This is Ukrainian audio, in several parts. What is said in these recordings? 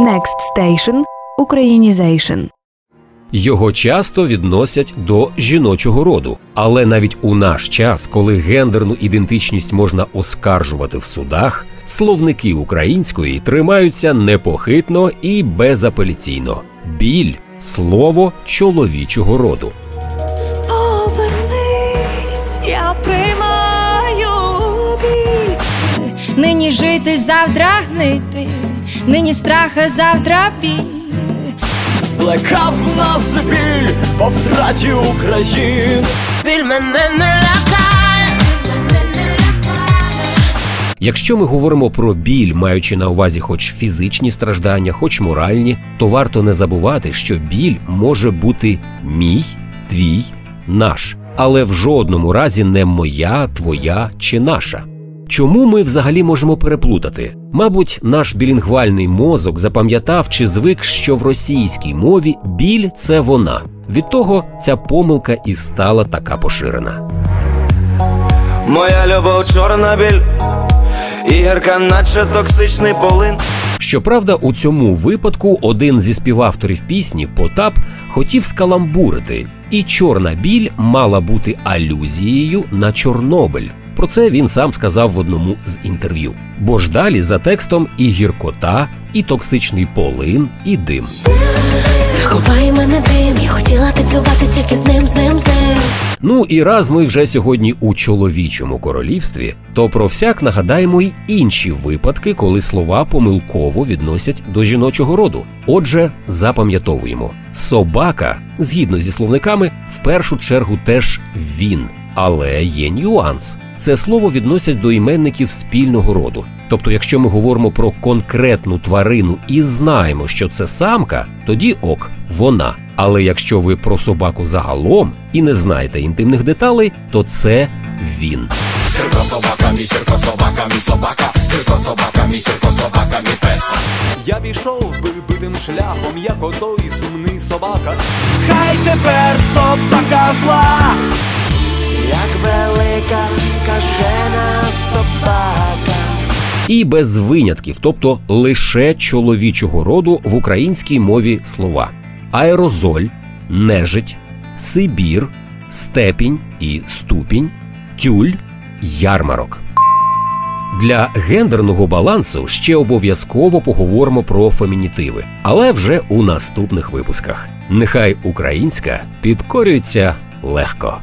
Next Station – Українізейшн. Його часто відносять до жіночого роду, але навіть у наш час, коли гендерну ідентичність можна оскаржувати в судах, словники української тримаються непохитно і безапеляційно. Біль слово чоловічого роду. Повернись, я приймаю біль. Нині жити, завтра гнити, нині страх, а завтра біль. Плекав нас біль по втраті України. Біль мене не лякає. Якщо ми говоримо про біль, маючи на увазі хоч фізичні страждання, хоч моральні, то варто не забувати, що біль може бути мій, твій, наш, але в жодному разі не моя, твоя чи наша. Чому ми взагалі можемо переплутати? Мабуть, наш білінгвальний мозок запам'ятав чи звик, що в російській мові біль це вона. Від того ця помилка і стала така поширена. Моя любов чорна біль, і гірка, наче токсичний полин. Щоправда, у цьому випадку один зі співавторів пісні Потап хотів скаламбурити, і чорна біль мала бути алюзією на Чорнобиль. Про це він сам сказав в одному з інтерв'ю. Бо ж далі за текстом і гіркота, і токсичний полин, і дим. Заховай мене дим, я хотіла танцювати тільки з ним, з ним, з ним. Ну і раз ми вже сьогодні у чоловічому королівстві, то про всяк нагадаємо й інші випадки, коли слова помилково відносять до жіночого роду. Отже, запам'ятовуємо: собака, згідно зі словниками, в першу чергу теж він. Але є нюанс. Це слово відносять до іменників спільного роду. Тобто, якщо ми говоримо про конкретну тварину і знаємо, що це самка, тоді ок, вона. Але якщо ви про собаку загалом і не знаєте інтимних деталей, то це він. Сірко собака, мій сірко собака, мій собака, сірко собака, мій сірко собака, мій пес. Я пішов би битим шляхом, як отой сумний собака. Хай тепер собака зла, як велика скажена собака. І без винятків, тобто лише чоловічого роду в українській мові слова: аерозоль, нежить, Сибір, степінь і ступінь, тюль, ярмарок. Для гендерного балансу ще обов'язково поговоримо про фемінітиви, але вже у наступних випусках. Нехай українська підкорюється легко.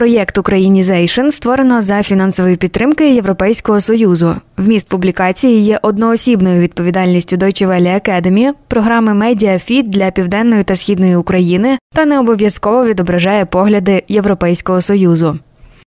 Проєкт Українізейшн створено за фінансової підтримки Європейського союзу. Вміст публікації є одноосібною відповідальністю Deutsche Welle Academy, програми Медіафіт для південної та східної України та не обов'язково відображає погляди Європейського союзу.